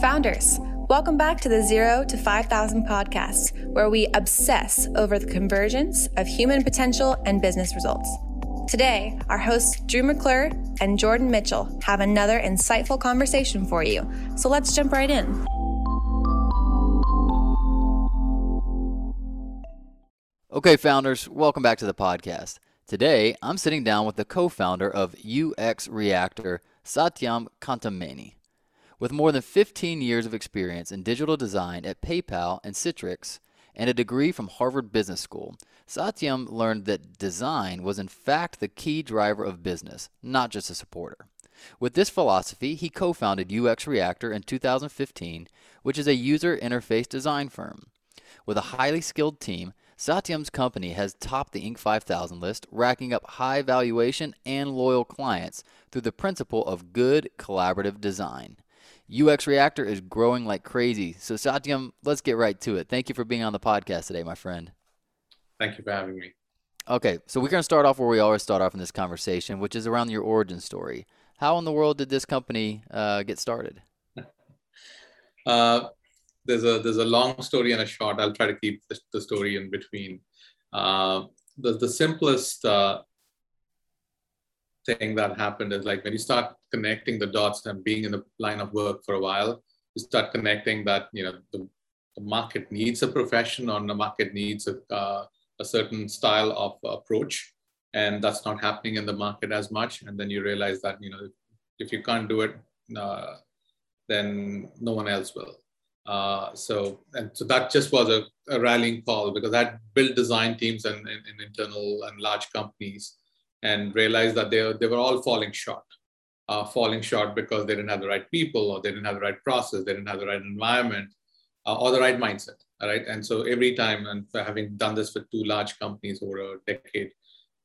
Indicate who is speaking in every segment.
Speaker 1: Founders, welcome back to the Zero to 5,000 podcast, where we obsess over the convergence of human potential and business results. Today, our hosts Drew McClure and Jordan Mitchell have another insightful conversation for you. So let's jump right in.
Speaker 2: Okay, founders, welcome back to the podcast. Today, I'm sitting down with the co founder of UX Reactor, Satyam Kantamneni. With more than 15 years of experience in digital design at PayPal and Citrix, and a degree from Harvard Business School, Satyam learned that design was in fact the key driver of business, not just a supporter. With this philosophy, he co founded UX Reactor in 2015, which is a user interface design firm. With a highly skilled team, Satyam's company has topped the Inc. 5000 list, racking up high valuation and loyal clients through the principle of good collaborative design. UX Reactor is growing like crazy. So, Satyam, let's get right to it. Thank you for being on the podcast today, my friend.
Speaker 3: Thank you for having me.
Speaker 2: Okay, so we're going to start off where we always start off in this conversation, which is around your origin story. How in the world did this company uh, get started?
Speaker 3: Uh, there's a there's a long story and a short. I'll try to keep the, the story in between. Uh, the the simplest uh, thing that happened is like when you start connecting the dots and being in the line of work for a while, you start connecting that you know the, the market needs a profession or the market needs a, uh, a certain style of approach, and that's not happening in the market as much. And then you realize that you know if, you can't do it, uh, then no one else will. Uh, so and so that just was a, a rallying call because I built design teams and in, in, internal and large companies and realized that they, they were all falling short. Uh, falling short because they didn't have the right people or they didn't have the right process, they didn't have the right environment uh, or the right mindset. All right. And so every time, and having done this with two large companies over a decade,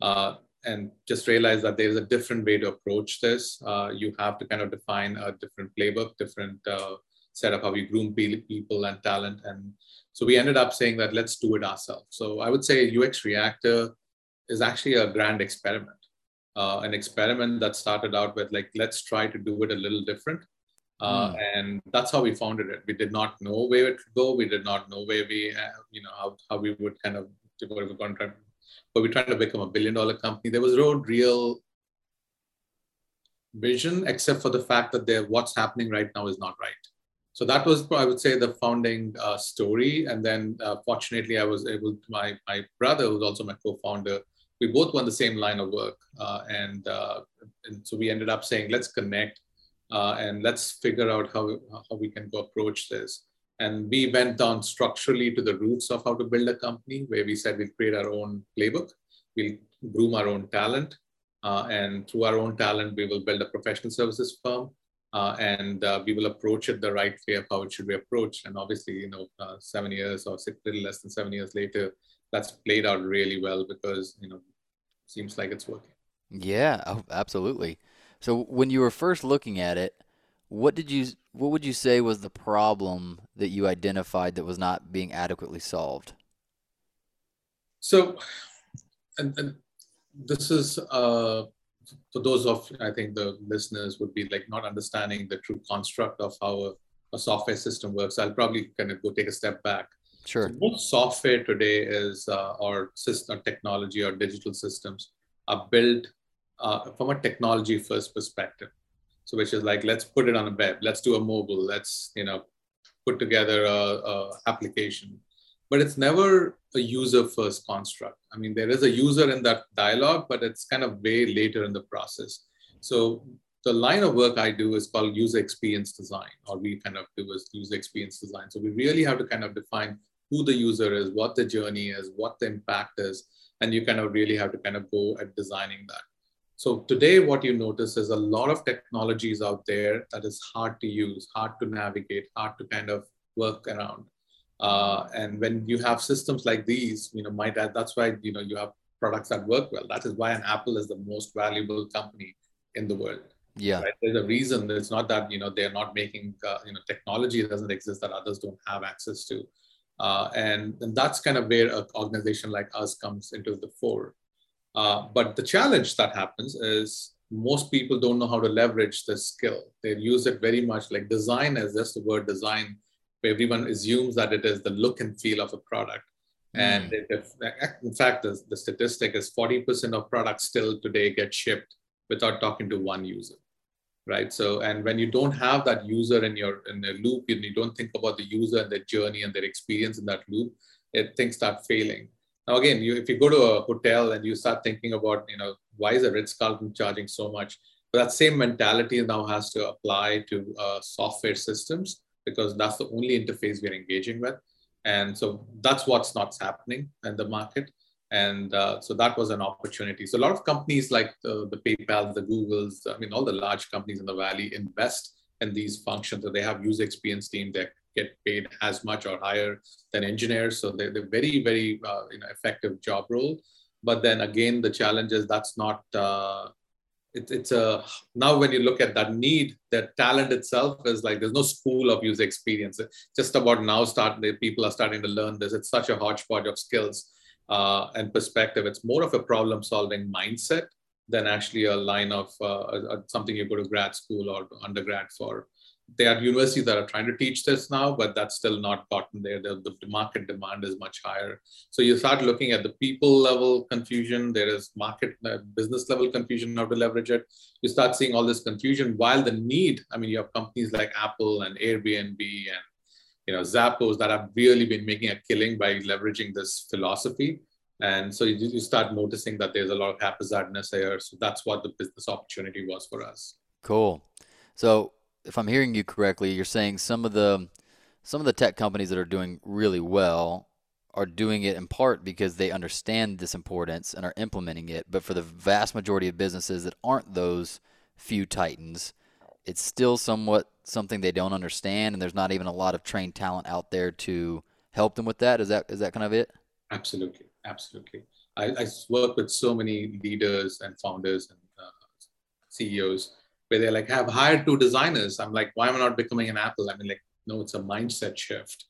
Speaker 3: uh, and just realize that there's a different way to approach this. Uh, you have to kind of define a different playbook, different uh, set of how you groom people and talent. And so we ended up saying that let's do it ourselves. So I would say UX Reactor is actually a grand experiment. Uh, an experiment that started out with like, let's try to do it a little different. Uh, mm. And that's how we founded it. We did not know where it would go. We did not know where we, uh, you know, how, how we would kind of, we going to, but we're trying to become a billion dollar company. There was no real vision, except for the fact that there, what's happening right now is not right. So that was, I would say, the founding uh, story. And then, uh, fortunately, I was able to, my, my brother, who's also my co founder, we both won the same line of work. Uh, and, uh, and, so we ended up saying, let's connect uh, and let's figure out how, how we can go approach this. And we went down structurally to the roots of how to build a company, where we said we'll create our own playbook, we'll groom our own talent, uh, and through our own talent, we will build a professional services firm uh, and uh, we will approach it the right way of how it should be approached. And obviously, you know, seven years or six, little less than seven years later, that's played out really well because you know, seems like it's working.
Speaker 2: Yeah, oh, absolutely. So when you were first looking at it, what did you what would you say was the problem that you identified that was not being adequately solved?
Speaker 3: So, and, and this is uh, for those of I think the listeners would be like not understanding the true construct of how a, a software system works. I'll probably kind of go take a step back.
Speaker 2: Sure.
Speaker 3: So most software today is uh, or system or technology or digital systems are built uh, from a technology first perspective. So which is like let's put it on a web, let's do a mobile, let's you know put together a, a application but it's never a user first construct. I mean, there is a user in that dialogue, but it's kind of way later in the process. So the line of work I do is called user experience design, or we kind of do is user experience design. So we really have to kind of define who the user is, what the journey is, what the impact is, and you kind of really have to kind of go at designing that. So today, what you notice is a lot of technologies out there that is hard to use, hard to navigate, hard to kind of work around. Uh, and when you have systems like these, you know, might add, that's why you know you have products that work well. That is why an Apple is the most valuable company in the world.
Speaker 2: Yeah,
Speaker 3: right? there's a reason. It's not that you know they're not making uh, you know technology doesn't exist that others don't have access to, uh, and and that's kind of where an organization like us comes into the fore. Uh, but the challenge that happens is most people don't know how to leverage this skill. They use it very much like design as just the word design, where everyone assumes that it is the look and feel of a product. Mm. And if, in fact, the, the statistic is 40% of products still today get shipped without talking to one user right? So and when you don't have that user in your in the loop and you don't think about the user and their journey and their experience in that loop it things start failing. Now again you, if you go to a hotel and you start thinking about you know why is a ritz-carlton charging so much? But that same mentality now has to apply to uh, software systems because that's the only interface we're engaging with. And so that's what's not happening in the market and uh, so that was an opportunity. So a lot of companies like the, the PayPal, the Googles, I mean, all the large companies in the Valley invest in these functions. So they have user experience team that get paid as much or higher than engineers. So they're, they're very, very uh, you know, effective job role. But then again, the challenge is that's not, uh, it, it's a, now when you look at that need, that talent itself is like, there's no school of user experience. Just about now start, people are starting to learn this. It's such a hodgepodge of skills uh, and perspective. It's more of a problem solving mindset than actually a line of uh, something you go to grad school or undergrad for. There are universities that are trying to teach this now, but that's still not gotten there. The, the market demand is much higher. So you start looking at the people level confusion. There is market uh, business level confusion how to leverage it. You start seeing all this confusion while the need, I mean, you have companies like Apple and Airbnb and you know zappos that have really been making a killing by leveraging this philosophy. And so you, you start noticing that there's a lot of haphazardness here. So that's what the business opportunity was for us.
Speaker 2: Cool. So if i'm hearing you correctly you're saying some of the some of the tech companies that are doing really well are doing it in part because they understand this importance and are implementing it. But for the vast majority of businesses that aren't those few titans it's still somewhat something they don't understand, and there's not even a lot of trained talent out there to help them with that. Is that is that kind of it?
Speaker 3: Absolutely, absolutely. I, I work with so many leaders and founders and uh, CEOs where they're like, "I've hired two designers." I'm like, "Why am I not becoming an Apple?" I mean, like, no, it's a mindset shift,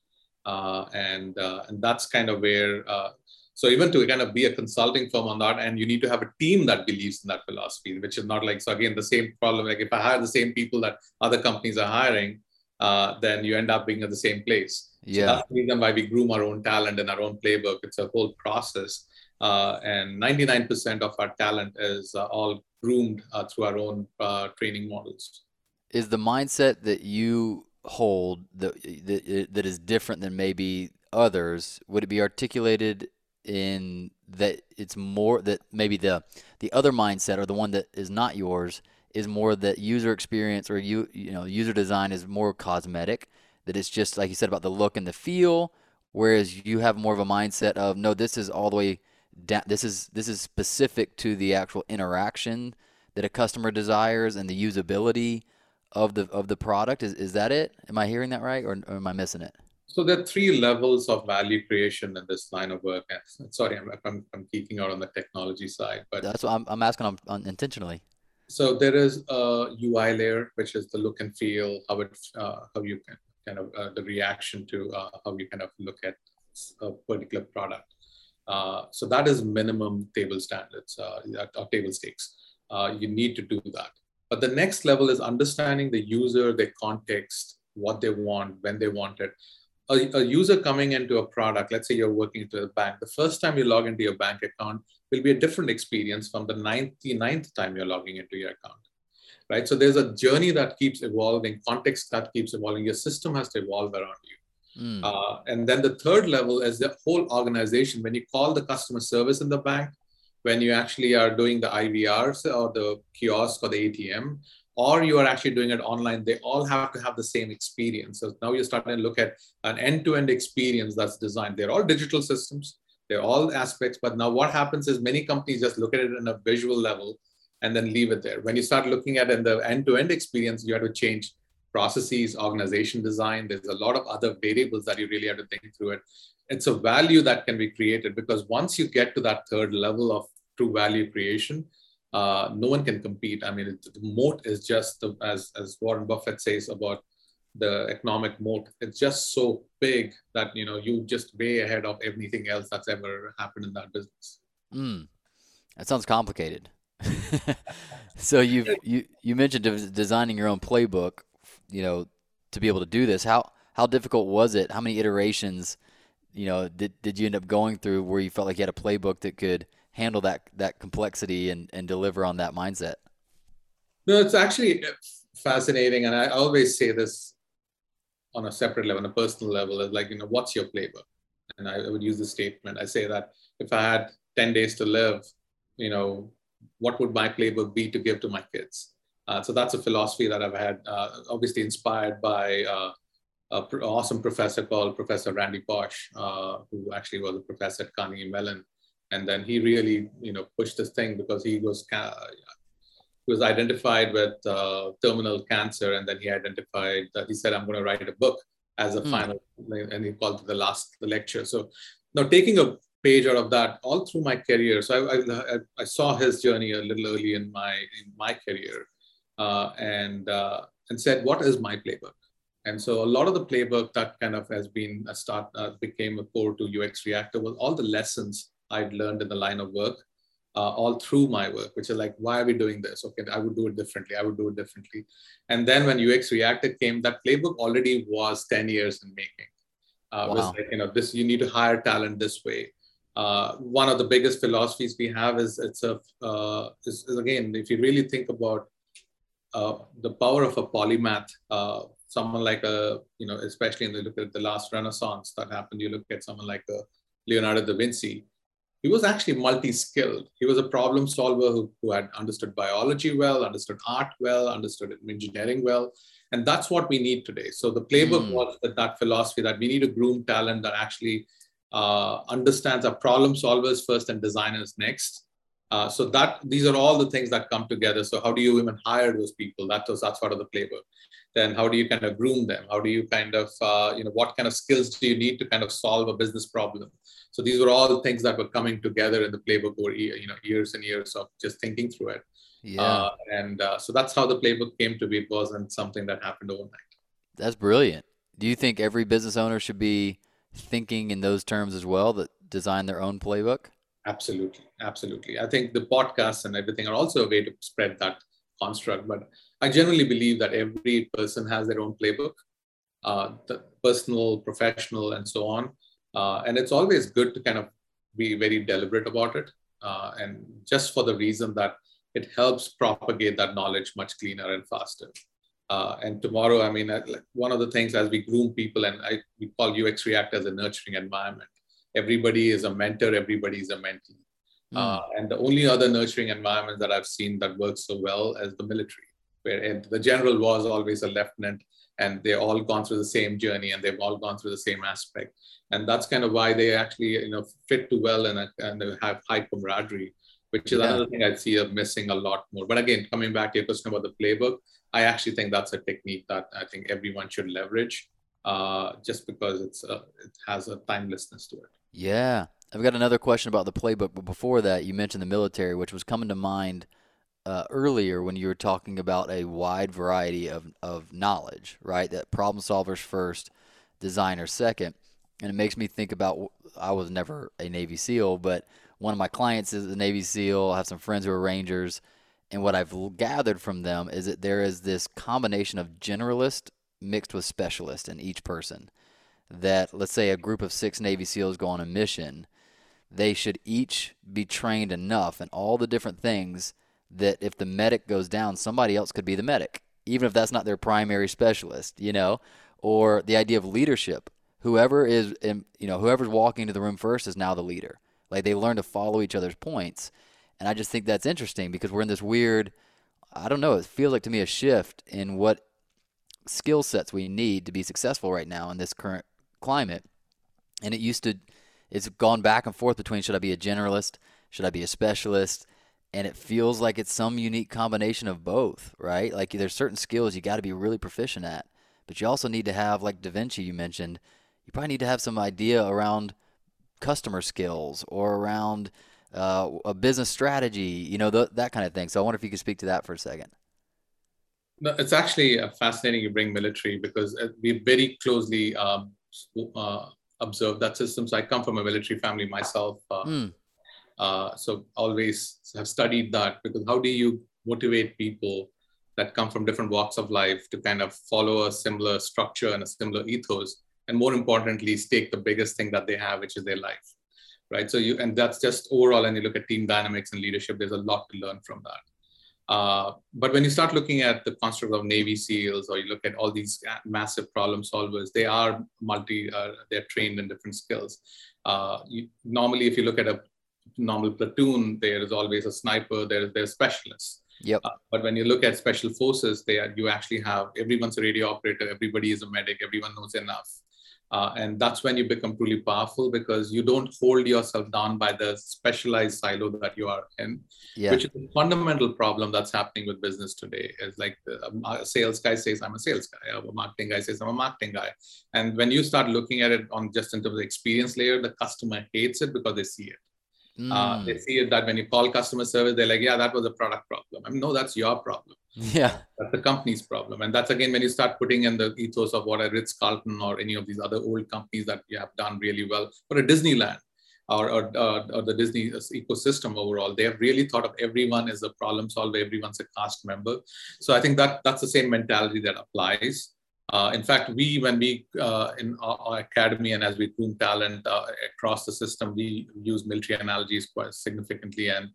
Speaker 3: uh, and uh, and that's kind of where uh, so even to kind of be a consulting firm on that, and you need to have a team that believes in that philosophy, which is not like so again the same problem. Like if I hire the same people that other companies are hiring, uh, then you end up being at the same place.
Speaker 2: Yeah. So
Speaker 3: that's the reason why we groom our own talent and our own playbook. It's a whole process. Uh, and 99% of our talent is uh, all groomed uh, through our own uh, training models.
Speaker 2: Is the mindset that you hold that, that, that is different than maybe others, would it be articulated in that it's more that maybe the the other mindset or the one that is not yours is more that user experience or you you know user design is more cosmetic that it's just like you said about the look and the feel whereas you have more of a mindset of no this is all the way down this is this is specific to the actual interaction that a customer desires and the usability of the of the product. Is is that it? Am i hearing that right or, or am i missing it
Speaker 3: so there are three levels of value creation in this line of work. Sorry, I'm, I'm, I'm geeking out on the technology side, but
Speaker 2: that's what I'm, I'm asking on, on intentionally.
Speaker 3: So there is a UI layer, which is the look and feel, how it, uh, how you can kind of uh, the reaction to uh, how you kind of look at a particular product. Uh, so that is minimum table standards uh, or table stakes. Uh, you need to do that. But the next level is understanding the user, their context, what they want, when they want it a, a, user coming into a product, let's say you're working to a bank, the first time you log into your bank account will be a different experience from the 99th time you're logging into your account, right? So there's a journey that keeps evolving, context that keeps evolving. Your system has to evolve around you. Mm. Uh, and then the third level is the whole organization. When you call the customer service in the bank, when you actually are doing the IVRs or the kiosk or the ATM, or you are actually doing it online, they all have to have the same experience. So now you're starting to look at an end-to-end experience that's designed. They're all digital systems, they're all aspects, but now what happens is many companies just look at it in a visual level and then leave it there. When you start looking at in the end-to-end experience, you have to change processes, organization design. There's a lot of other variables that you really have to think through it. It's a value that can be created because once you get to that third level of true value creation, uh, no one can compete. I mean, the moat is just the, as as Warren Buffett says about the economic moat. It's just so big that you know you just way ahead of anything else that's ever happened in that business.
Speaker 2: Mm. That sounds complicated. so you you you mentioned designing your own playbook, you know, to be able to do this. How how difficult was it? How many iterations, you know, did did you end up going through where you felt like you had a playbook that could handle that that complexity and and deliver on that mindset?
Speaker 3: No, it's actually fascinating, and I always say this on a separate level, on a personal level, is like, you know, what's your playbook? And I, would use the statement. I say that if I had 10 days to live, you know, what would my playbook be to give to my kids? Uh, so that's a philosophy that I've had, uh, obviously inspired by uh, an awesome professor called Professor Randy Pausch, uh, who actually was a professor at Carnegie Mellon. And then he really, you know, pushed this thing because he was he was identified with uh, terminal cancer, and then he identified that he said, "I'm going to write a book as a mm. final," and he called it the last lecture. So now taking a page out of that all through my career. So I, I, I saw his journey a little early in my in my career, uh, and uh, and said, "What is my playbook?" And so a lot of the playbook that kind of has been a start uh, became a core to UX Reactor was all the lessons I'd learned in the line of work, uh, all through my work, which is like, why are we doing this? Okay, I would do it differently. I would do it differently. And then when UX Reactor came, that playbook already was 10 years in making. Uh, wow. was like, you know, this you need to hire talent this way uh, one of the biggest philosophies we have is it's a uh, is, is, again if you really think about uh, the power of a polymath uh, someone like a you know especially in the look at the last renaissance that happened you look at someone like a leonardo da vinci he was actually multi-skilled he was a problem solver who, who had understood biology well understood art well understood engineering well and that's what we need today so the playbook mm. was that, that philosophy that we need to groom talent that actually uh, understands our problem solvers first and designers next. Uh, so that these are all the things that come together. So how do you even hire those people? That was that's part of the playbook. Then how do you kind of groom them? How do you kind of uh, you know what kind of skills do you need to kind of solve a business problem? So these were all things that were coming together in the playbook over you know years and years of just thinking through it. Yeah. Uh, and uh, so that's how the playbook came to be. It wasn't something that happened overnight.
Speaker 2: That's brilliant. Do you think every business owner should be thinking in those terms as well that design their own playbook?
Speaker 3: Absolutely. Absolutely. I think the podcasts and everything are also a way to spread that construct. But I generally believe that every person has their own playbook, uh, the personal, professional, and so on. Uh, and it's always good to kind of be very deliberate about it. Uh, and just for the reason that it helps propagate that knowledge much cleaner and faster. Uh, and tomorrow, I mean, like one of the things as we groom people, and I, we call UX React as a nurturing environment. Everybody is a mentor, everybody is a mentee. Mm. Uh, and the only other nurturing environment that I've seen that works so well is the military, where the general was always a lieutenant, and they've all gone through the same journey, and they've all gone through the same aspect. And that's kind of why they actually, you know, fit too well and, and have high camaraderie which is yeah. another thing I'd see of missing a lot more. But again, coming back to your question about the playbook, I actually think that's a technique that I think everyone should leverage, uh, just because it's a, it has a timelessness to it.
Speaker 2: Yeah, I've got another question about the playbook, but before that, you mentioned the military, which was coming to mind uh, earlier when you were talking about a wide variety of of knowledge, right? That problem solvers first, designers second, and it makes me think about. I was never a Navy SEAL, but one of my clients is a Navy SEAL. I have some friends who are Rangers and what I've gathered from them is that there is this combination of generalist mixed with specialist in each person. That, let's say, a group of six Navy SEALs go on a mission, they should each be trained enough in all the different things that if the medic goes down, somebody else could be the medic, even if that's not their primary specialist, you know? Or the idea of leadership. Whoever is, you know, whoever's walking into the room first is now the leader. Like they learn to follow each other's points and I just think that's interesting because we're in this weird, I don't know, it feels like to me a shift in what skill sets we need to be successful right now in this current climate. And it used to, it's gone back and forth between should I be a generalist? Should I be a specialist? And it feels like it's some unique combination of both, right? Like there's certain skills you got to be really proficient at, but you also need to have, like Da Vinci you mentioned, you probably need to have some idea around customer skills or around uh, a business strategy, you know, th- that kind of thing. So I wonder if you could speak to that for a second.
Speaker 3: No, it's actually uh, fascinating you bring military because uh, we very closely um, uh, observe that system. So I come from a military family myself. Mm. Uh, so always have studied that because how do you motivate people that come from different walks of life to kind of follow a similar structure and a similar ethos, and more importantly, stake the biggest thing that they have, which is their life, right? So you and that's just overall, and you look at team dynamics and leadership. There's a lot to learn from that. Uh, but when you start looking at the construct of Navy SEALs, or you look at all these massive problem solvers, they are multi, uh, they're trained in different skills. Uh, you, normally, if you look at a normal platoon, there is always a sniper, there, there's specialists.
Speaker 2: Yep. Uh,
Speaker 3: but when you look at special forces, they are, you actually have everyone's a radio operator, everybody is a medic, everyone knows enough. Uh, and that's when you become truly powerful because you don't hold yourself down by the specialized silo that you are in,
Speaker 2: yeah.
Speaker 3: which is a fundamental problem that's happening with business today. Is like a sales guy says, I'm a sales guy, a marketing guy says, I'm a marketing guy. And when you start looking at it on just in terms of the experience layer, the customer hates it because they see it. Mm. Uh, they see it that when you call customer service, they're like, yeah, that was a product problem. I mean, no, that's your problem.
Speaker 2: Yeah.
Speaker 3: That's the company's problem. And that's again when you start putting in the ethos of what a Ritz Carlton or any of these other old companies that you have done really well, or a Disneyland or, or, uh, or the Disney ecosystem overall. They have really thought of everyone as a problem solver, everyone's a cast member. So I think that that's the same mentality that applies. Uh, in fact, we, when we, uh, in our, our, academy and as we groom talent uh, across the system, we use military analogies quite significantly. And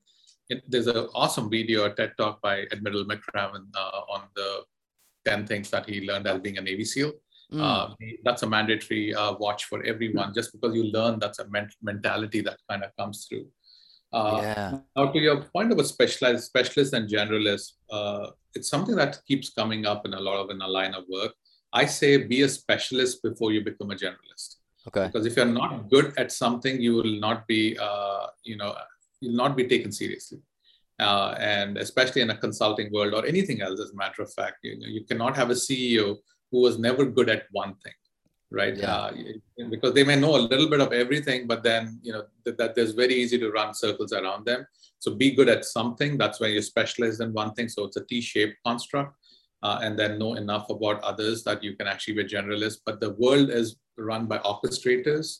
Speaker 3: it, there's an awesome video, a TED talk by Admiral McRaven uh, on the 10 things that he learned as being a Navy SEAL. Mm. that's a mandatory uh, watch for everyone, just because you learn that's a ment- mentality that kind of comes through.
Speaker 2: yeah.
Speaker 3: Now, to your point about specialized specialists and generalists, it's something that keeps coming up in a lot of in a line of work I say be a specialist before you become a generalist.
Speaker 2: Okay.
Speaker 3: Because if you're not good at something, you will not be, uh, you know, you'll not be taken seriously. Uh, and especially in a consulting world or anything else, as a matter of fact, you, you cannot have a CEO who was never good at one thing, right?
Speaker 2: Yeah.
Speaker 3: Uh, because they may know a little bit of everything, but then you know that, that there's very easy to run circles around them. So be good at something. That's why you specialize in one thing. So it's a T-shaped construct uh, and then know enough about others that you can actually be a generalist. But the world is run by orchestrators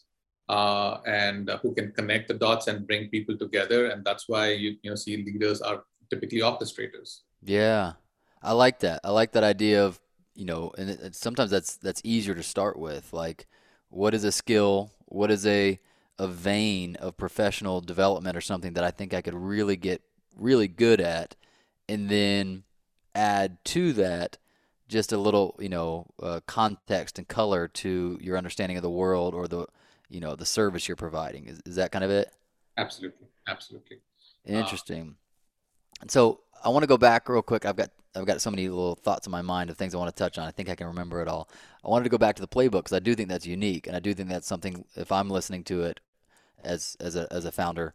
Speaker 3: uh, and uh, who can connect the dots and bring people together. And that's why you, you know see leaders are typically orchestrators.
Speaker 2: Yeah, I like that. I like that idea of you know, and it, sometimes that's that's easier to start with. Like, what is a skill? What is a a vein of professional development or something that I think I could really get really good at, and then add to that just a little, you know, uh, context and color to your understanding of the world or the, you know, the service you're providing. Is, is that kind of it?
Speaker 3: Absolutely, absolutely.
Speaker 2: Interesting. Uh, and so I want to go back real quick. I've got I've got so many little thoughts in my mind of things I want to touch on. I think I can remember it all. I wanted to go back to the playbook because I do think that's unique, and I do think that's something. If I'm listening to it as as a as a founder,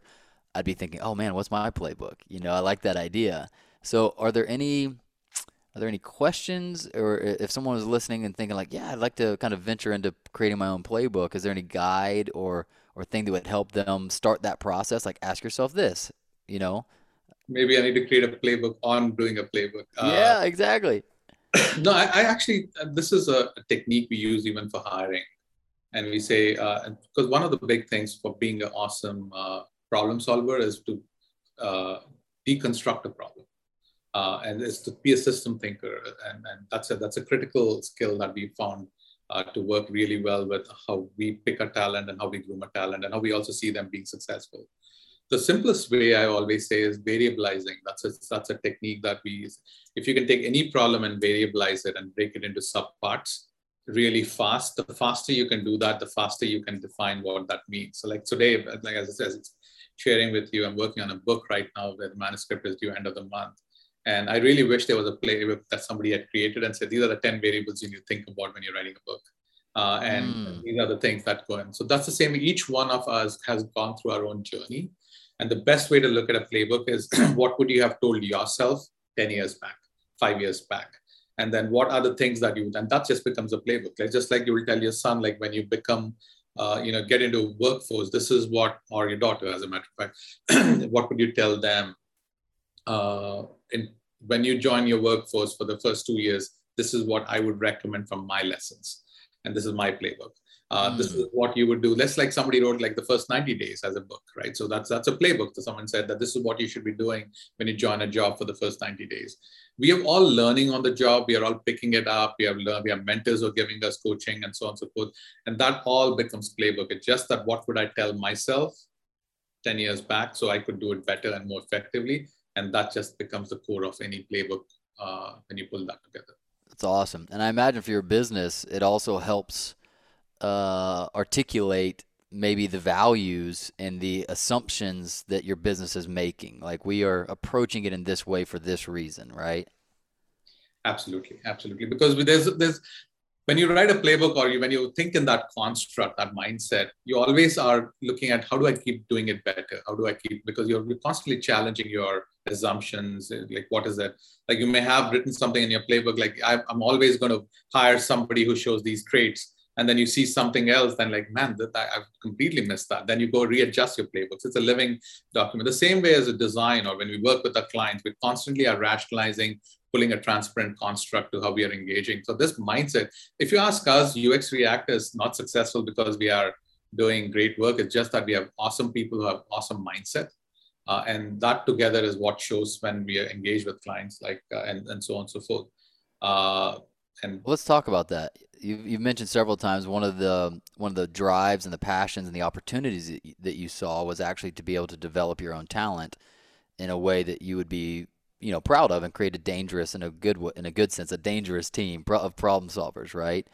Speaker 2: I'd be thinking, oh man, what's my playbook? You know, I like that idea. So, are there any are there any questions? Or if someone was listening and thinking like yeah i'd like to kind of venture into creating my own playbook is there any guide or or thing that would help them start that process? Like ask yourself this you know?
Speaker 3: Maybe i need to create a playbook on doing a playbook
Speaker 2: yeah uh, exactly.
Speaker 3: No I, I, actually uh, this is a, a, technique we use even for hiring. And we say uh, because one of the big things for being an awesome uh, problem solver is to uh, deconstruct a problem uh, and is to be a system thinker. And, and that's, a, that's a critical skill that we found uh, to work really well with how we pick a talent and how we groom a talent and how we also see them being successful. The simplest way I always say is variabilizing. That's a, that's a technique that we use. If you can take any problem and variabilize it and break it into subparts really fast, the faster you can do that, the faster you can define what that means. So like today, like as I said, sharing with you, I'm working on a book right now where the manuscript is due end of the month and I really wish there was a play that somebody had created and said, these are the 10 variables you need to think about when you're writing a book. Uh, and mm. these are the things that go in. So that's the same. Each one of us has gone through our own journey. And the best way to look at a playbook is what would you have told yourself 10 years back, five years back? And then what are the things that you, and that just becomes a playbook. Like just like you will tell your son, like when you become, uh, you know, get into workforce, this is what, or your daughter, as a matter of fact, what would you tell them? Uh, in, when you join your workforce for the first two years, this is what I would recommend from my lessons. And this is my playbook. uh, mm. This is what you would do. Let's like somebody wrote like the first 90 days as a book, right? So that's that's a playbook that someone said that this is what you should be doing when you join a job for the first 90 days. We are all learning on the job. We are all picking it up. We have learned, we have mentors who are giving us coaching and so on and so forth. And that all becomes playbook. It's just that what would I tell myself 10 years back so I could do it better and more effectively. And that just becomes the core of any playbook uh, when you pull that together.
Speaker 2: That's awesome. And I imagine for your business, it also helps uh, articulate maybe the values and the assumptions that your business is making. Like we are approaching it in this way for this reason, right?
Speaker 3: Absolutely, absolutely. Because there's there's when you write a playbook or you, when you think in that construct, that mindset, you always are looking at how do I keep doing it better? How do I keep because you're constantly challenging your assumptions. Eh, like what is it? Like you may have written something in your playbook, like I'm always going to hire somebody who shows these traits and then you see something else, then like, man, that I've completely missed that. Then you go readjust your playbooks. It's a living document. The same way as a design or when we work with our clients, we constantly are rationalizing, pulling a transparent construct to how we are engaging. So this mindset, if you ask us, UX React is not successful because we are doing great work. It's just that we have awesome people who have awesome mindset. Uh, and that together is what shows when we are engaged with clients like uh, and, and so on and so forth. Uh,
Speaker 2: and let's talk about that you've, you've mentioned several times one of the one of the drives and the passions and the opportunities that you saw was actually to be able to develop your own talent in a way that you would be you know proud of and create a dangerous in a good in a good sense a dangerous team of problem solvers right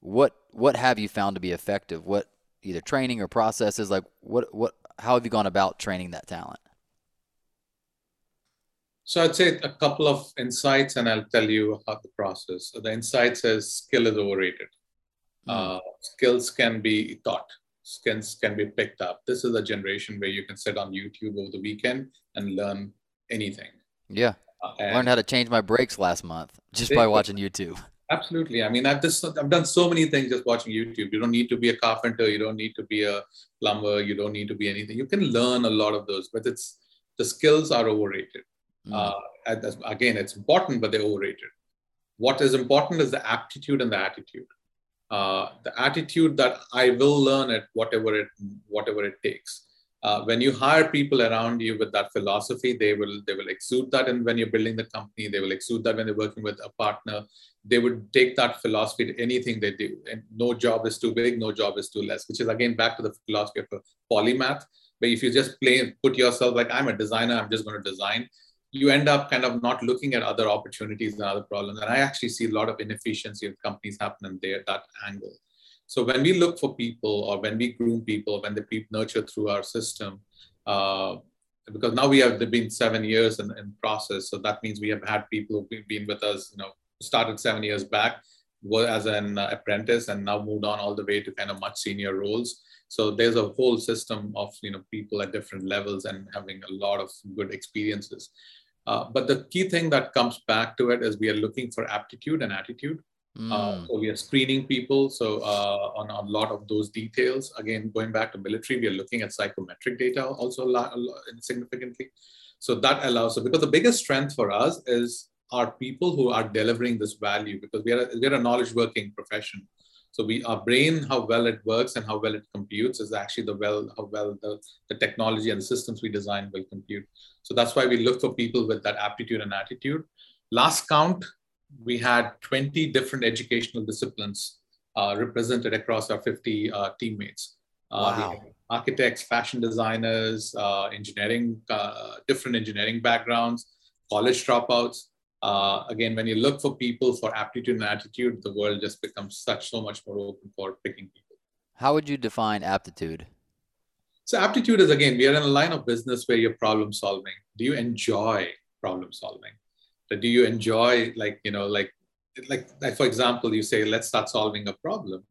Speaker 2: what what have you found to be effective what either training or processes like what what how have you gone about training that talent
Speaker 3: so I'd say a couple of insights, and I'll tell you about the process. So the insights is skill is overrated. Mm. Uh, skills can be taught. Skills can be picked up. This is a generation where you can sit on YouTube over the weekend and learn anything.
Speaker 2: Yeah, uh, learned how to change my brakes last month just by watching YouTube.
Speaker 3: Absolutely. I mean, I've just I've done so many things just watching YouTube. You don't need to be a carpenter. You don't need to be a plumber. You don't need to be anything. You can learn a lot of those, but it's the skills are overrated. Mm. Uh, again, it's important, but they're overrated. What is important is the aptitude and the attitude. Uh, the attitude that I will learn it whatever it whatever it takes. Uh, when you hire people around you with that philosophy, they will they will exude that, and when you're building the company, they will exude that when they're working with a partner. They would take that philosophy to anything they do, and no job is too big, no job is too less. Which is again back to the philosophy of polymath. But if you just play put yourself like I'm a designer, I'm just going to design you end up kind of not looking at other opportunities and other problems. And I actually see a lot of inefficiency of companies happening there, that angle. So when we look for people or when we groom people, when they nurture through our system, uh, because now we have been seven years in, in process. So that means we have had people who've been with us, you know, started seven years back as an apprentice and now moved on all the way to kind of much senior roles. So there's a whole system of you know people at different levels and having a lot of good experiences. Uh, but the key thing that comes back to it is we are looking for aptitude and attitude. Mm. Uh, so we are screening people. So uh, on a lot of those details, again, going back to military, we are looking at psychometric data also a lot, a lot, significantly. So that allows, so because the biggest strength for us is our people who are delivering this value because we are, we are a knowledge working profession. So we our brain, how well it works and how well it computes is actually the well how well the, the technology and the systems we design will compute. So that's why we look for people with that aptitude and attitude. Last count, we had 20 different educational disciplines uh, represented across our 50 uh, teammates. Uh, wow. architects, fashion designers, uh, engineering, uh, different engineering backgrounds, college dropouts uh, again, when you look for people for aptitude and attitude, the world just becomes such so much more open for picking people.
Speaker 2: How would you define aptitude?
Speaker 3: So aptitude is again, we are in a line of business where you're problem solving. Do you enjoy problem solving? Do you enjoy like you know like like, like for example, you say let's start solving a problem,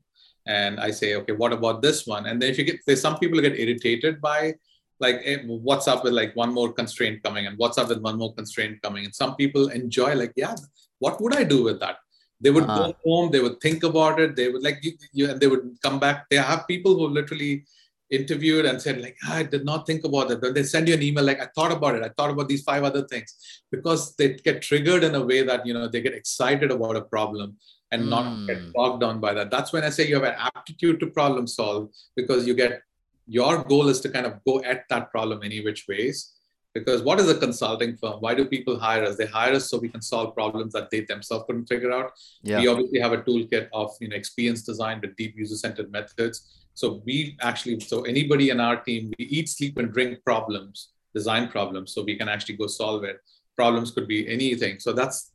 Speaker 3: and I say okay, what about this one? And then if you get there's some people get irritated by like eh, what's up with like one more constraint coming and what's up with one more constraint coming and some people enjoy like yeah what would i do with that they would uh-huh. go home they would think about it they would like you, you, and they would come back they have people who literally interviewed and said like ah, i did not think about that then they send you an email like i thought about it i thought about these five other things because they get triggered in a way that you know they get excited about a problem and mm. not get hmm. bogged down by that. That's when I say you have an aptitude to problem solve because you get your goal is to kind of go at that problem any which ways. Because what is a consulting firm? Why do people hire us? They hire us so we can solve problems that they themselves couldn't figure out. Yeah. We obviously have a toolkit of you know experience design with deep user-centered methods. So we actually, so anybody in our team, we eat, sleep, and drink problems, design problems, so we can actually go solve it. Problems could be anything. So that's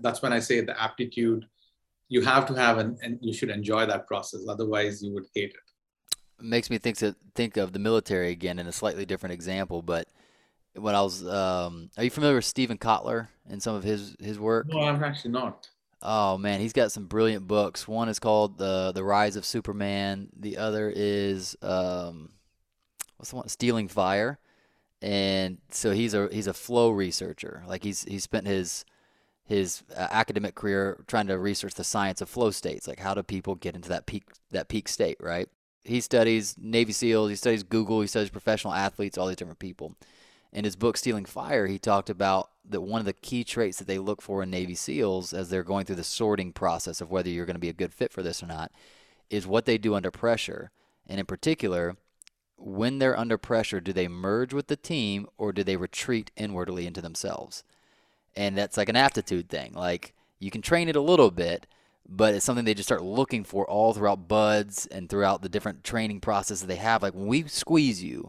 Speaker 3: that's when I say the aptitude you have to have an, and you should enjoy that process. Otherwise, you would hate it.
Speaker 2: it makes me think to think of the military again in a slightly different example, but when I was, um, are you familiar with Steven Kotler and some of his his work?
Speaker 3: No, I'm actually not.
Speaker 2: Oh man, he's got some brilliant books. One is called the the Rise of Superman. The other is um, what's the one? Stealing Fire. And so he's a he's a flow researcher. Like he's he's spent his his uh, academic career trying to research the science of flow states, like how do people get into that peak that peak state, right? He studies Navy SEALs, he studies Google, he studies professional athletes, all these different people. In his book Stealing Fire, he talked about that one of the key traits that they look for in Navy SEALs as they're going through the sorting process of whether you're going to be a good fit for this or not is what they do under pressure. And in particular, when they're under pressure, do they merge with the team or do they retreat inwardly into themselves? and that's like an aptitude thing. Like you can train it a little bit, but it's something they just start looking for all throughout BUD/S and throughout the different training processes they have. Like when we squeeze you,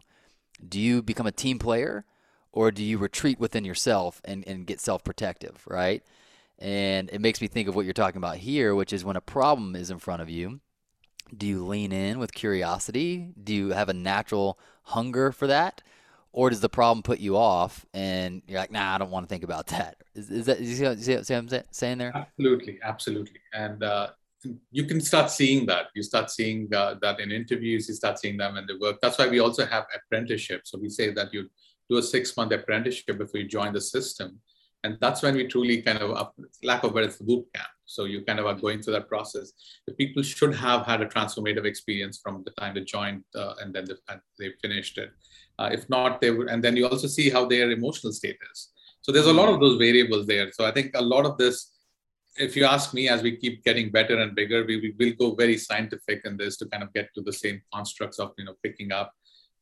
Speaker 2: do you become a team player or do you retreat within yourself and, and get self protective, right? And it makes me think of what you're talking about here, which is when a problem is in front of you, do you lean in with curiosity? Do you have a natural hunger for that? or does the problem put you off and you're like, nah, I don't want to think about that? Is, is that you see, what, see, what I'm saying there?
Speaker 3: Absolutely, absolutely, and uh, you can start seeing that. You start seeing uh, that in interviews. You start seeing them in the work. That's why we also have apprenticeship. So we say that you do a six month apprenticeship before you join the system, and that's when we truly kind of lack of better boot camp. So you kind of are going through that process. The people should have had a transformative experience from the time they joined uh, and then they, they finished it. Uh, if not, they would, and then you also see how their emotional state is. So there's a lot of those variables there. So I think a lot of this, if you ask me, as we keep getting better and bigger, we, we will go very scientific in this to kind of get to the same constructs of you know picking up.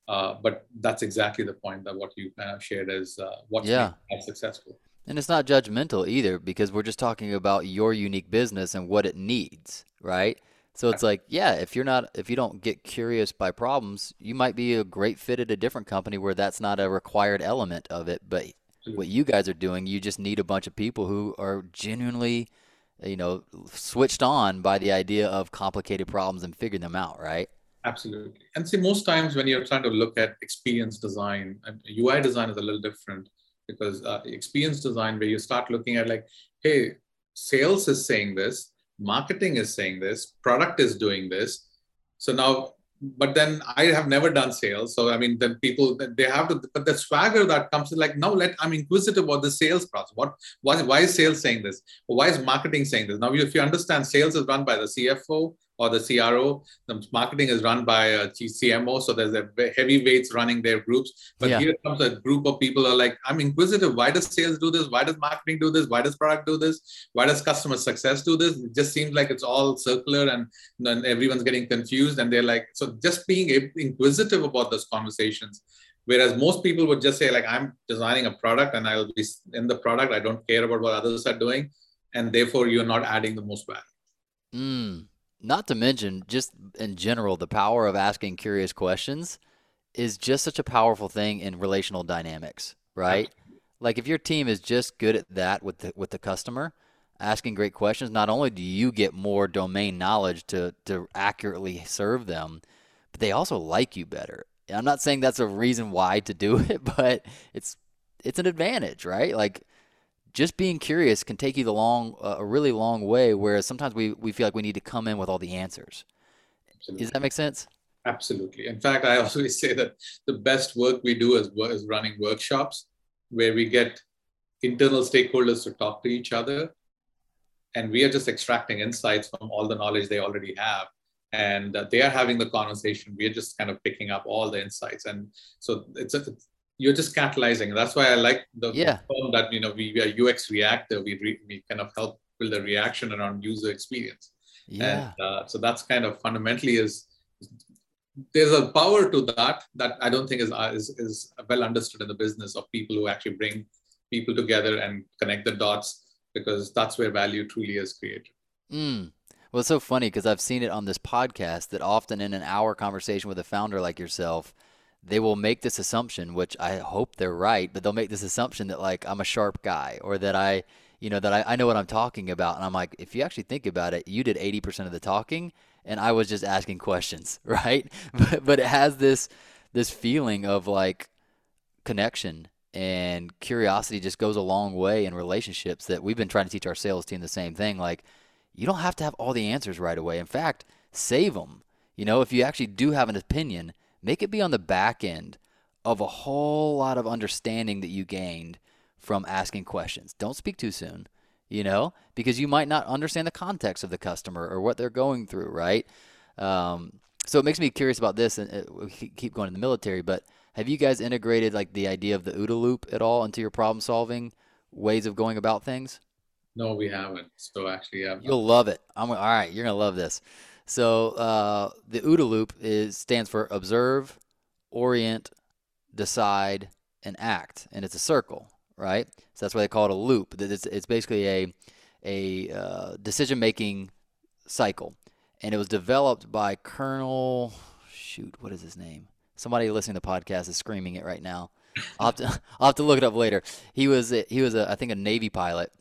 Speaker 3: Uh, but that's exactly the point that what you kind of shared is uh, what's yeah. successful.
Speaker 2: And it's not judgmental either because we're just talking about your unique business and what it needs, right? So it's like, yeah, if you're not, if you don't get curious by problems, you might be a great fit at a different company where that's not a required element of it. But what you guys are doing, you just need a bunch of people who are genuinely, you know, switched on by the idea of complicated problems and figuring them out, right?
Speaker 3: Absolutely. And see, most times when you're trying to look at experience design, UI design is a little different because uh, experience design, where you start looking at like, hey, sales is saying this, marketing is saying this, product is doing this. So now, but then I have never done sales. So I mean, then people they have to, but the swagger that comes is like, now let I'm inquisitive about the sales process. What why, why is sales saying this? why is marketing saying this? Now, if you understand, sales is run by the CFO or the CRO. The marketing is run by a CMO, so there's a heavyweights running their groups. But yeah. here comes a group of people are like, I'm inquisitive. Why does sales do this? Why does marketing do this? Why does product do this? Why does customer success do this? It just seems like it's all circular and then everyone's getting confused. And they're like, so just being inquisitive about those conversations. Whereas most people would just say, like, I'm designing a product and I'll be in the product. I don't care about what others are doing. And therefore, you're not adding the most value.
Speaker 2: Mm. Not to mention, just in general, the power of asking curious questions is just such a powerful thing in relational dynamics, right? Like if your team is just good at that with the with the customer, asking great questions, not only do you get more domain knowledge to to accurately serve them, but they also like you better. And I'm not saying that's a reason why to do it, but it's it's an advantage, right? Like just being curious can take you the long, uh, a really long way. Whereas sometimes we, we feel like we need to come in with all the answers. Absolutely. Does that make sense?
Speaker 3: Absolutely. In fact, I always say that the best work we do is, is running workshops where we get internal stakeholders to talk to each other. And we are just extracting insights from all the knowledge they already have. And uh, they are having the conversation. We are just kind of picking up all the insights. And so it's a, you're just catalyzing. That's why I like the
Speaker 2: yeah.
Speaker 3: that you know we, we are UX reactor. We re, we kind of help build a reaction around user experience.
Speaker 2: Yeah.
Speaker 3: And uh, so that's kind of fundamentally is there's a power to that that I don't think is, uh, is is well understood in the business of people who actually bring people together and connect the dots because that's where value truly is created.
Speaker 2: Mm. Well, it's so funny because I've seen it on this podcast that often in an hour conversation with a founder like yourself, they will make this assumption, which I hope they're right, but they'll make this assumption that like I'm a sharp guy or that I, you know, that I, I know what I'm talking about. And I'm like, if you actually think about it, you did 80% of the talking and I was just asking questions, right? But, but it has this this feeling of like connection and curiosity just goes a long way in relationships that we've been trying to teach our sales team the same thing like you don't have to have all the answers right away in fact save them you know if you actually do have an opinion make it be on the back end of a whole lot of understanding that you gained from asking questions don't speak too soon you know because you might not understand the context of the customer or what they're going through right um, so it makes me curious about this and uh, we keep going to the military but have you guys integrated like the idea of the OODA loop at all into your problem solving ways of going about things?
Speaker 3: No, we haven't. So actually, yeah.
Speaker 2: You'll love it. I'm all right. You're gonna love this. So uh, the OODA loop is stands for observe, orient, decide, and act, and it's a circle, right? So that's why they call it a loop. It's, it's basically a a uh, decision making cycle, and it was developed by Colonel. Shoot, what is his name? Somebody listening to the podcast is screaming it right now. I'll have to, I'll have to look it up later. He was he was a, I think a Navy pilot,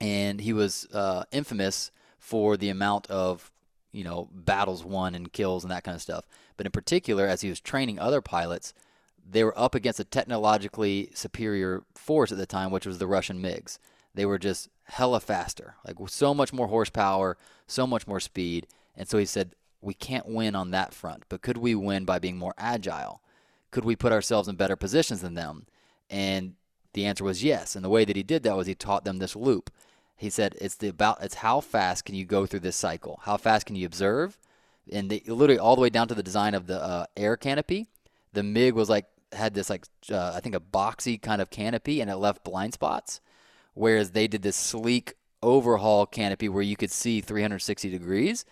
Speaker 2: and he was uh, infamous for the amount of you know battles won and kills and that kind of stuff. But in particular, as he was training other pilots, they were up against a technologically superior force at the time, which was the Russian MiGs. They were just hella faster, like so much more horsepower, so much more speed. And so he said, we can't win on that front, but could we win by being more agile? Could we put ourselves in better positions than them? And the answer was yes. And the way that he did that was he taught them this loop. He said it's the about it's how fast can you go through this cycle? How fast can you observe? And they, literally all the way down to the design of the uh, air canopy. The MiG was like had this like uh, I think a boxy kind of canopy and it left blind spots, whereas they did this sleek overhaul canopy where you could see 360 degrees.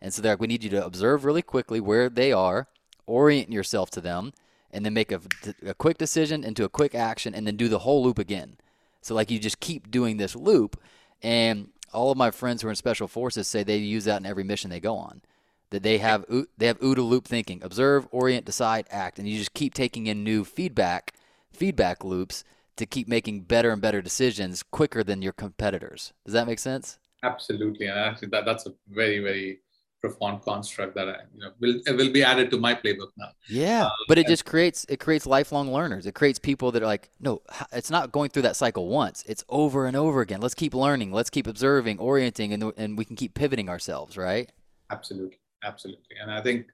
Speaker 2: And so they're like, we need you to observe really quickly where they are, orient yourself to them, and then make a, a quick decision into a quick action, and then do the whole loop again. So like you just keep doing this loop, and all of my friends who are in special forces say they use that in every mission they go on. That they have they have OODA loop thinking: observe, orient, decide, act, and you just keep taking in new feedback feedback loops to keep making better and better decisions quicker than your competitors. Does that make sense?
Speaker 3: Absolutely, and actually that that's a very very profound construct that I, you know will will be added to my playbook now.
Speaker 2: Yeah, uh, but it just creates it creates lifelong learners. It creates people that are like, no, it's not going through that cycle once. It's over and over again. Let's keep learning. Let's keep observing, orienting, and and we can keep pivoting ourselves. Right?
Speaker 3: Absolutely, absolutely. And I think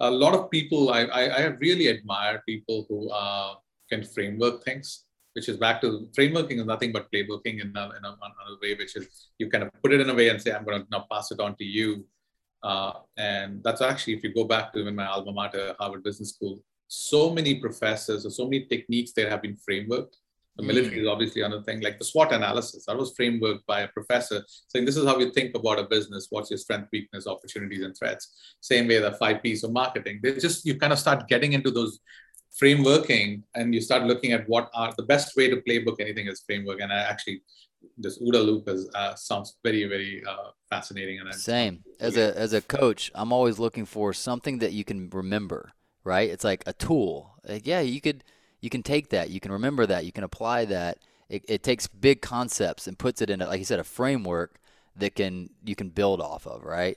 Speaker 3: a lot of people I I, I really admire people who uh, can framework things. Which is back to frameworking is nothing but playbooking in, a, in a, another way, which is you kind of put it in a way and say, I'm going to now pass it on to you uh, and that's actually, if you go back to even my alma mater, Harvard Business School, so many professors or so many techniques that have been frameworked. The mm. military is obviously another thing, like the SWOT analysis. That was frameworked by a professor saying, This is how you think about a business. What's your strength, weakness, opportunities, and threats? Same way, the five P's of marketing. They just, you kind of start getting into those frameworking and you start looking at what are the best way to playbook anything is framework. And I actually this OODA loop is uh, sounds very very uh, fascinating and
Speaker 2: same. As a as a coach i'm always looking for something that you can remember right? It's like a tool. Like, yeah you could you can take that you can remember that you can apply that. It, it takes big concepts and puts it in a, like you said a framework that can you can build off of right?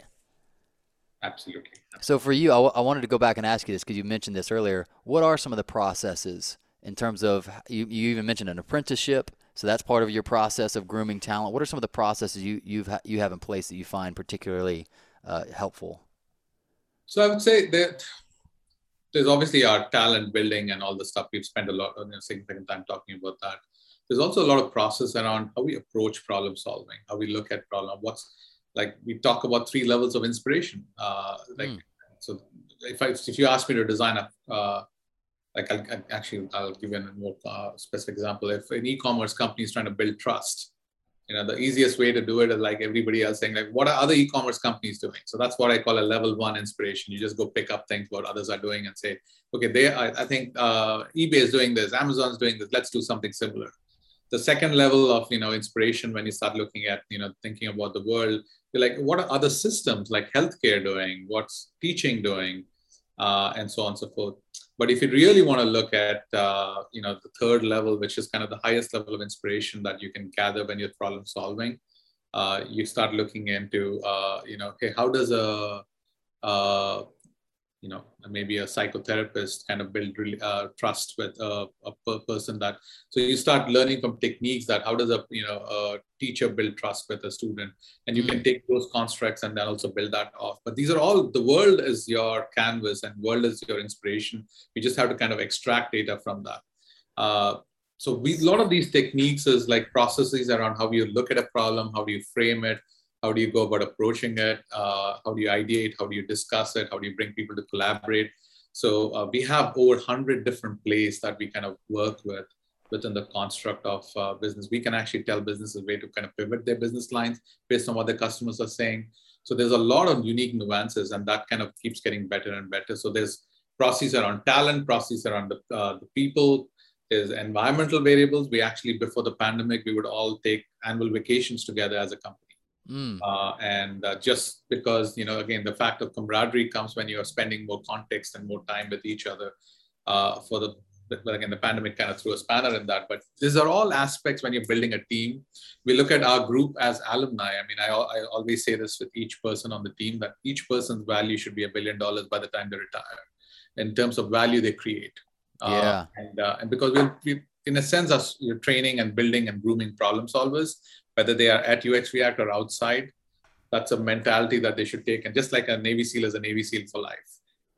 Speaker 3: Absolutely,
Speaker 2: so for you I, w- I wanted to go back and ask you this because you mentioned this earlier. What are some of the processes in terms of you, you even mentioned an apprenticeship so that's part of your process of grooming talent. What are some of the processes you you've you have in place that you find particularly uh, helpful?
Speaker 3: So I would say that there's obviously our talent building and all the stuff we've spent a lot of you know, significant time talking about that. There's also a lot of process around how we approach problem solving, how we look at problem. What's like we talk about three levels of inspiration. Uh, like mm. so, if I, if you ask me to design a uh, like I'll, actually I'll give you a more uh, specific example. If an e-commerce company is trying to build trust, you know the easiest way to do it is like everybody else saying like what are other e-commerce companies doing? So that's what i call a level one inspiration. You just go pick up things what others are doing and say okay they i, I think uh, ebay is doing this amazon's doing this let's do something similar. The second level of you know inspiration when you start looking at you know thinking about the world you're like what are other systems like healthcare doing? What's teaching doing? Uh, and so on and so forth but if you really want to look at, uh, you know, the third level, which is kind of the highest level of inspiration that you can gather when you're problem solving, uh, you start looking into, uh, you know, okay, how does a, uh, you know maybe a psychotherapist kind of build uh, trust with a, a, person that so you start learning from techniques that how does a you know a teacher build trust with a student? And you can mm. take those constructs and then also build that off. But these are all the world is your canvas and world is your inspiration. You just have to kind of extract data from that. Uh, so we, a lot of these techniques is like processes around how you look at a problem how do you frame it how do you go about approaching it? Uh, how do you ideate? How do you discuss it? How do you bring people to collaborate? So uh, we have over 100 different plays that we kind of work with within the construct of uh, business. We can actually tell businesses way to kind of pivot their business lines based on what their customers are saying. So there's a lot of unique nuances, and that kind of keeps getting better and better. So there's processes around talent, processes around the, uh, the people, there's environmental variables. We actually, before the pandemic, we would all take annual vacations together as a company. Mm. Uh, and uh, just because, you know, again, the fact of camaraderie comes when you're spending more context and more time with each other. Uh, for the, but again, the pandemic kind of threw a spanner in that. But these are all aspects when you're building a team. We look at our group as alumni. I mean, I, I always say this with each person on the team that each person's value should be a billion dollars by the time they retire in terms of value they create.
Speaker 2: Uh, yeah.
Speaker 3: and, uh, and because we're, we, in a sense, us, you're training and building and grooming problem solvers, whether they are at UX Reactor outside. That's a mentality that they should take. And just like a Navy SEAL is a Navy SEAL for life.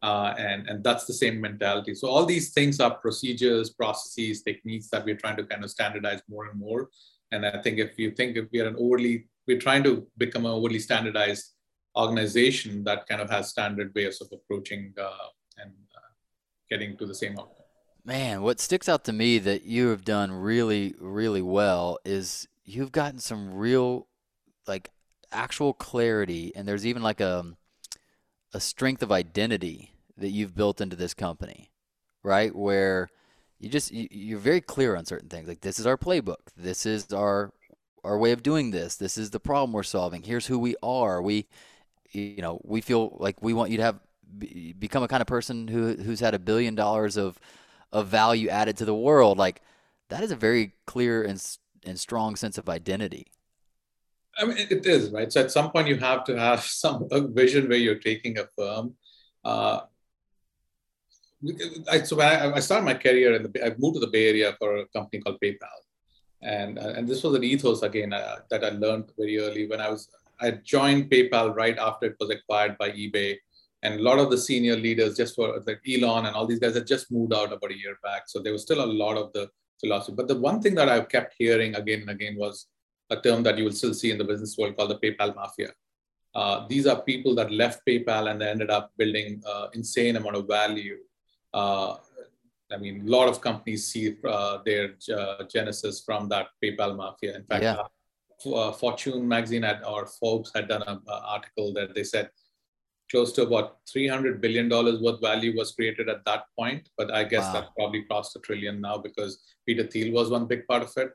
Speaker 3: Uh, and, and that's the same mentality. So all these things are procedures, processes, techniques that we're trying to kind of standardize more and more. And I think if you think if we are an overly, we're trying to become an overly standardized organization that kind of has standard ways of approaching uh, and uh, getting to the same outcome.
Speaker 2: Man, what sticks out to me that you have done really, really well is you've gotten some real like actual clarity and there's even like a a strength of identity that you've built into this company right? Where you just you, are very clear on certain things like this is our playbook this is our our way of doing this this is the problem we're solving here's who we are we you know we feel like we want you to have become a kind of person who who's had a billion dollars of of value added to the world like that is a very clear and and strong sense of identity.
Speaker 3: I mean, it is right. So at some point, you have to have some vision where you're taking a firm. Uh, I, so when I, I, started my career in the, I moved to the Bay Area for a company called PayPal, and uh, and this was an ethos again uh, that I learned very early when I was I joined PayPal right after it was acquired by eBay, and a lot of the senior leaders, just for like Elon and all these guys, had just moved out about a year back. So there was still a lot of the philosophy. But the one thing that I've kept hearing again and again was a term that you will still see in the business world called the PayPal mafia. Uh, these are people that left PayPal and they ended up building uh, insane amount of value. Uh, I mean, a lot of companies see uh, their uh, genesis from that PayPal mafia. In fact, yeah. Uh, Fortune magazine had, or Forbes had done an article that they said close to about 300 billion dollars worth value was created at that point but i guess wow. that probably crossed a trillion now because peter thiel was one big part of it.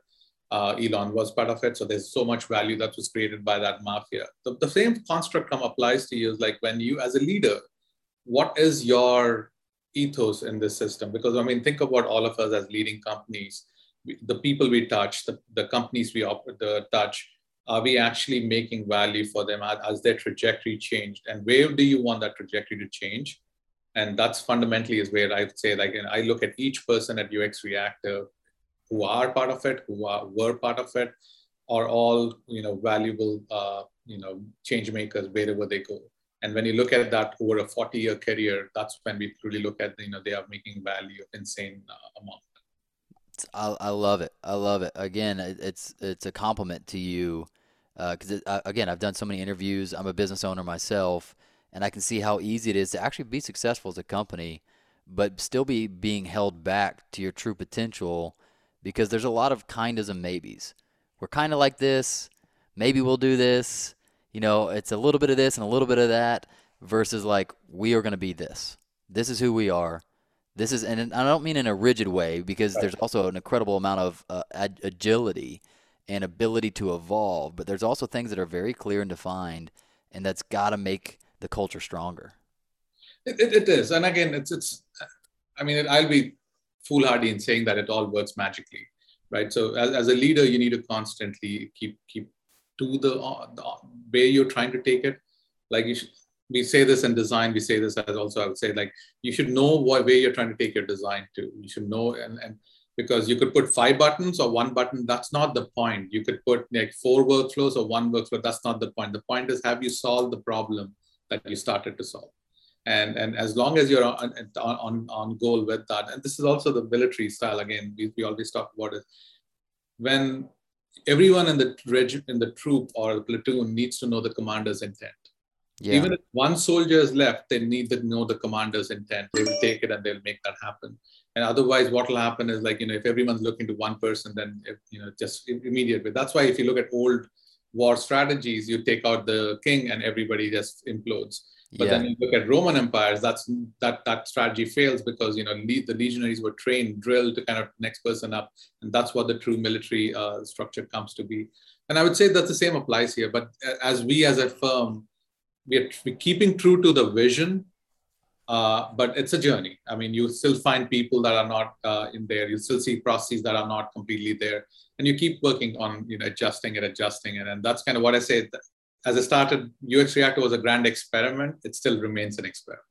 Speaker 3: Uh, elon was part of it. So there's so much value that was created by that mafia. The, the same construct come applies to you is like when you as a leader what is your ethos in this system? Because i mean think about all of us as leading companies. The people we touch the, the companies we operate the touch are we actually making value for them? As, as their trajectory changed? And where do you want that trajectory to change? And that's fundamentally is where i'd say like i look at each person at ux reactor who are part of it who are, were part of it are all you know valuable uh, you know change makers wherever they go. And when you look at that over a 40 year career that's when we really look at you know they are making value of insane uh, amount.
Speaker 2: I, I love it. I love it. Again, it's it's a compliment to you because uh, again, I've done so many interviews. I'm a business owner myself, and I can see how easy it is to actually be successful as a company, but still be being held back to your true potential because there's a lot of kindas and maybes we're kind of like this. Maybe we'll do this. You know, it's a little bit of this and a little bit of that versus like we are going to be this. This is who we are. This is, and I don't mean in a rigid way because right. there's also an incredible amount of uh, agility and ability to evolve, but there's also things that are very clear and defined, and that's got to make the culture stronger.
Speaker 3: It, it, it is, and again, it's it's. I mean, it, I'll be foolhardy in saying that it all works magically, right? So as, as a leader, you need to constantly keep keep to the, uh, the way you're trying to take it. Like you should, we say this in design, we say this as also I would say like you should know what way you're trying to take your design to. You should know and and because you could put five buttons or one button. That's not the point. You could put like four workflows or one workflow. That's not the point. The point is have you solved the problem that you started to solve? And and as long as you're on on, on goal with that and this is also the military style again we, we always talk about it. When everyone in the reg, in the troop or the platoon needs to know the commander's intent. Yeah. even if one soldier is left they need to know the commander's intent. They will take it and they'll make that happen and otherwise what will happen is like you know if everyone's looking to one person then if, you know just immediately that's why if you look at old war strategies you take out the king and everybody just implodes. But yeah. then you look at roman empires that's that that strategy fails because you know the legionaries were trained drilled to kind of next person up and that's what the true military uh, structure comes to be. And i would say that the same applies here but uh, as we as a firm we are keeping true to the vision uh, but it's a journey. I mean, you still find people that are not uh, in there. You still see processes that are not completely there, and you keep working on you know adjusting it, adjusting it, and that's kind of what I say. As I started, UX Reactor was a grand experiment. It still remains an experiment,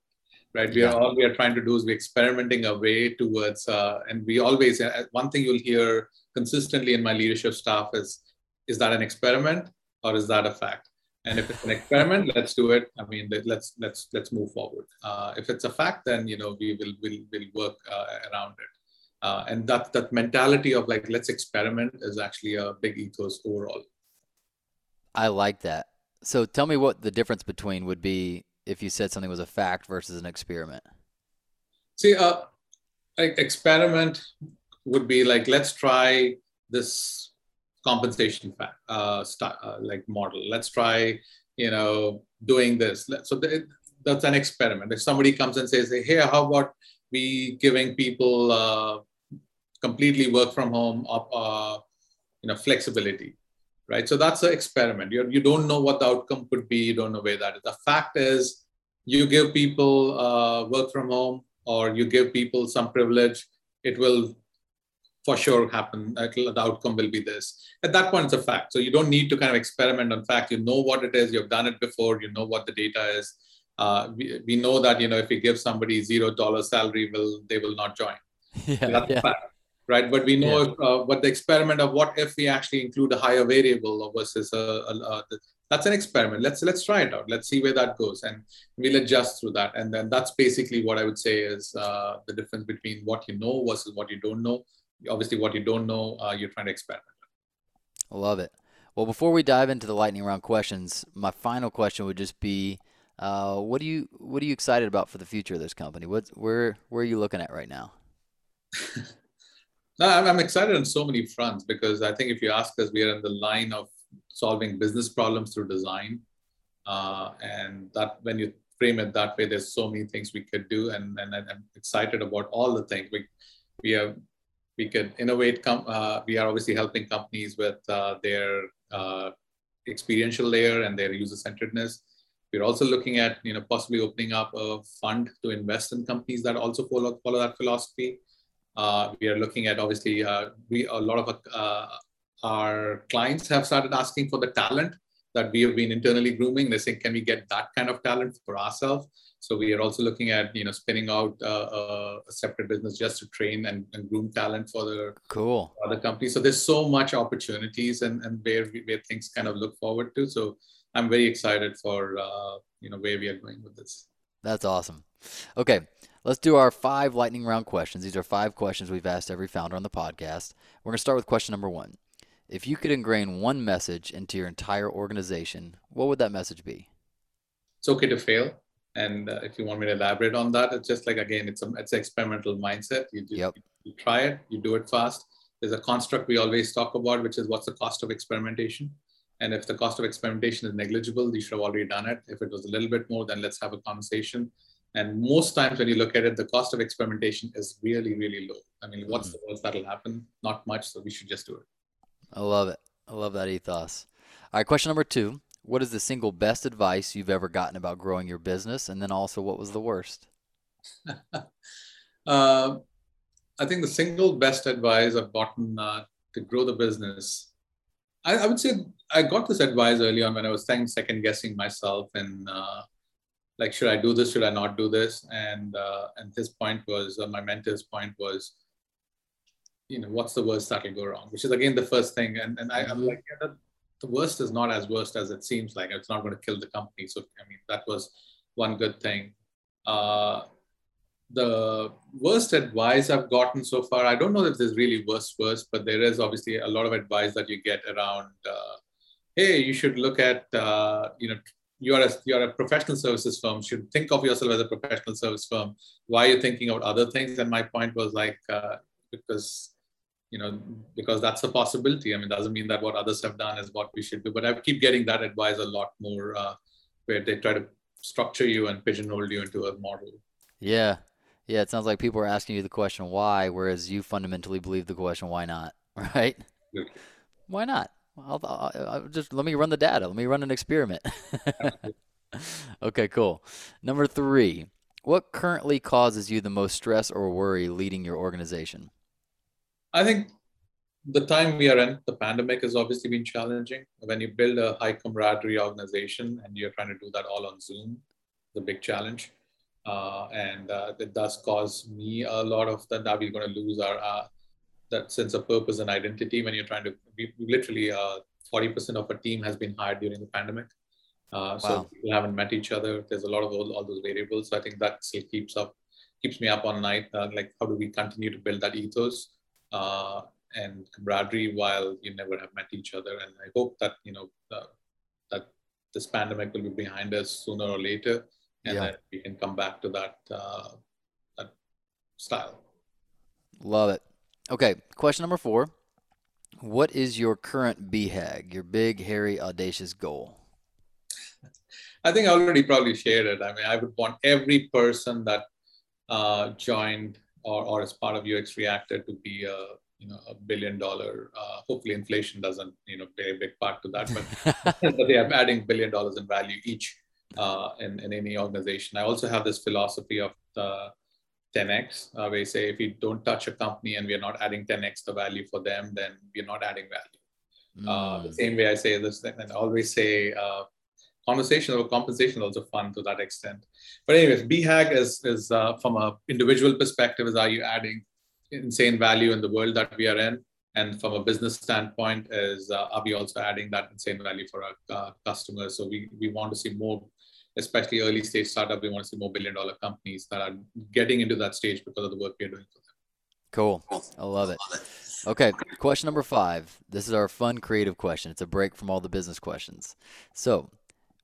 Speaker 3: right? We are all we are trying to do is we're experimenting a way towards, uh, and we always uh, one thing you'll hear consistently in my leadership staff is, is that an experiment or is that a fact? And if it's an experiment let's do it. I mean let's let's let's move forward. Uh, if it's a fact then you know we will will will work uh, around it. Uh, and that that mentality of like let's experiment is actually a big ethos overall.
Speaker 2: I like that. So tell me what the difference between would be if you said something was a fact versus an experiment.
Speaker 3: See uh like experiment would be like let's try this compensation uh, uh, like model. Let's try, you know, doing this. So that's an experiment. If somebody comes and says, "Hey, how about we giving people uh, completely work from home, uh, you know, flexibility?" Right. So that's an experiment. You you don't know what the outcome could be. You don't know where that is. The fact is, you give people uh, work from home, or you give people some privilege. It will for sure happen. The outcome will be this. At that point, it's a fact. So you don't need to kind of experiment on fact. You know what it is. You've done it before. You know what the data is. Uh, we, we know that you know if we give somebody zero dollar salary, will they will not join. Yeah, That's yeah. fact, right? But we know yeah. if, uh, what the experiment of what if we actually include a higher variable versus a, a, a, that's an experiment. Let's let's try it out. Let's see where that goes, and we'll adjust through that. And then that's basically what I would say is uh, the difference between what you know versus what you don't know obviously what you don't know, uh, you're trying to experiment.
Speaker 2: I love it. Well, before we dive into the lightning round questions, my final question would just be, uh, what do you what are you excited about for the future of this company? What where where are you looking at right now?
Speaker 3: no, I'm, I'm excited on so many fronts because I think if you ask us, we are in the line of solving business problems through design, uh, and that when you frame it that way, there's so many things we could do, and and I'm excited about all the things we we have we could innovate. Uh, we are obviously helping companies with uh, their uh, experiential layer and their user centeredness. We're also looking at you know possibly opening up a fund to invest in companies that also follow follow that philosophy. Uh, we are looking at obviously uh, we a lot of uh, our clients have started asking for the talent that we have been internally grooming. They're saying, can we get that kind of talent for ourselves? So we are also looking at you know spinning out uh, a separate business just to train and, and groom talent for the
Speaker 2: cool
Speaker 3: other companies. So there's so much opportunities and, and where where things kind of look forward to. So I'm very excited for uh, you know where we are going with this.
Speaker 2: That's awesome. Okay, let's do our five lightning round questions. These are five questions we've asked every founder on the podcast. We're going to start with question number one. If you could ingrain one message into your entire organization, what would that message be?
Speaker 3: It's okay to fail. And uh, if you want me to elaborate on that, it's just like again, it's a it's an experimental mindset. You, do, yep. you try it, you do it fast, there's a construct we always talk about, which is what's the cost of experimentation. And if the cost of experimentation is negligible, you should have already done it. If it was a little bit more, then let's have a conversation. And most times when you look at it, the cost of experimentation is really, really low. I mean, what's mm-hmm. the worst that'll happen? Not much, so we should just do it.
Speaker 2: I love it. I love that ethos. All right, question number two. What is the single best advice you've ever gotten about growing your business? And then also, what was the worst?
Speaker 3: uh, I think the single best advice I've gotten uh, to grow the business, I, I, would say I got this advice early on when I was second guessing myself and uh, like should i do this should i not do this and uh, and his point was uh, my mentor's point was you know what's the worst that'll go wrong which is again the first thing and and I, am mm-hmm. like yeah, the worst is not as worst as it seems like it's not going to kill the company. So i mean that was one good thing. Uh, the worst advice I've gotten so far, I don't know if there's really worst worst, but there is obviously a lot of advice that you get around. Uh, hey, you should look at uh, you know you're a you're a professional services firm should think of yourself as a professional service firm. Why are you thinking about other things? And my point was like uh, because you know because that's a possibility. I mean doesn't mean that what others have done is what we should do but i keep getting that advice a lot more uh, where they try to structure you and pigeonhole you into a model.
Speaker 2: Yeah. Yeah it sounds like people are asking you the question why? whereas you fundamentally believe the question why not? Right? Why not? I'll, I'll, I'll, just let me run the data. Let me run an experiment. okay, cool. Number three, what currently causes you the most stress or worry leading your organization?
Speaker 3: I think the time we are in, the pandemic has obviously been challenging. When you build a high camaraderie organization and you're trying to do that all on Zoom, the big challenge. Uh, and uh, it does cause me a lot of that. Now we're going to lose our uh, that sense of purpose and identity when you're trying to we, literally uh, 40% of a team has been hired during the pandemic uh, so we haven't met each other there's a lot of all, all those variables so i think that still keeps up keeps me up all night uh, like how do we continue to build that ethos uh, and camaraderie while you never have met each other and i hope that you know uh, that this pandemic will be behind us sooner or later and yeah. that we can come back to that uh, that style
Speaker 2: love it Okay, question number four. What is your current BHAG, your big, hairy, audacious goal?
Speaker 3: I think I already probably shared it. I mean, I would want every person that uh, joined or, or is part of UX Reactor to be a you know a billion dollar. Uh, hopefully, inflation doesn't you know play a big part to that, but, but they are adding billion dollars in value each uh, in in any organization. I also have this philosophy of the 10x. Uh, we say if we don't touch a company and we are not adding 10x the value for them, then we're not adding value. Mm. Uh, the hmm. same way I say this, and I always say uh, conversation or compensation is also fun to that extent. But anyways, BHAG is, is uh, from an individual perspective, is are you adding insane value in the world that we are in? And from a business standpoint, is uh, are we also adding that insane value for our uh, customers? So we, we want to see more especially early stage startup, we want to see more billion dollar companies that are getting into that stage because of the work we're doing for them.
Speaker 2: Cool. I love it. Okay, question number five. This is our fun, creative question. It's a break from all the business questions. So,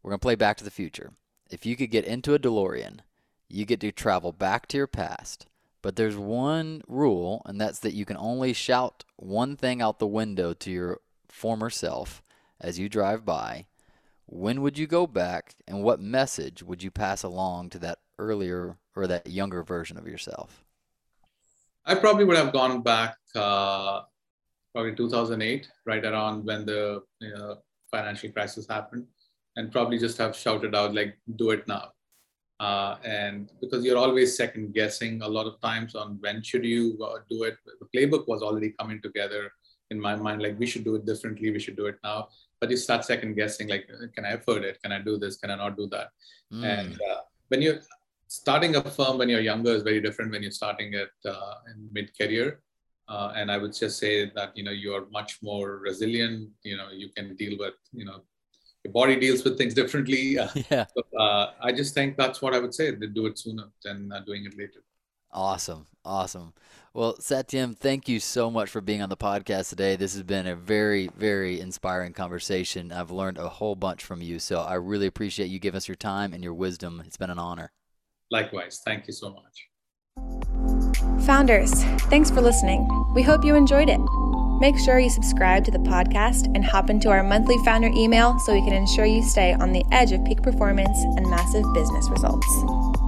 Speaker 2: we're going to play Back to the Future. If you could get into a DeLorean, you get to travel back to your past. But there's one rule, and that's that you can only shout one thing out the window to your former self as you drive by when would you go back and what message would you pass along to that earlier or that younger version of yourself?
Speaker 3: I probably would have gone back uh, probably 2008, right around when the know, financial crisis happened, and probably just have shouted out, like, do it now. Uh, and because you're always second guessing a lot of times on when should you uh, do it the playbook was already coming together in my mind like we should do it differently we should do it now. But you start second guessing like can i afford it? Can i do this? Can i not do that? Mm. and uh, when you're starting a firm when you're younger is very different when you're starting at uh, in mid career uh, and i would just say that you know you're much more resilient you know you can deal with you know your body deals with things differently yeah so, uh, i just think that's what i would say They do it sooner than uh, doing it later
Speaker 2: awesome awesome well, Satyam, thank you so much for being on the podcast today. This has been a very, very inspiring conversation. I've learned a whole bunch from you, so I really appreciate you giving us your time and your wisdom. It's been an honor.
Speaker 3: Likewise. Thank you so much.
Speaker 1: Founders, thanks for listening. We hope you enjoyed it. Make sure you subscribe to the podcast and hop into our monthly founder email so we can ensure you stay on the edge of peak performance and massive business results.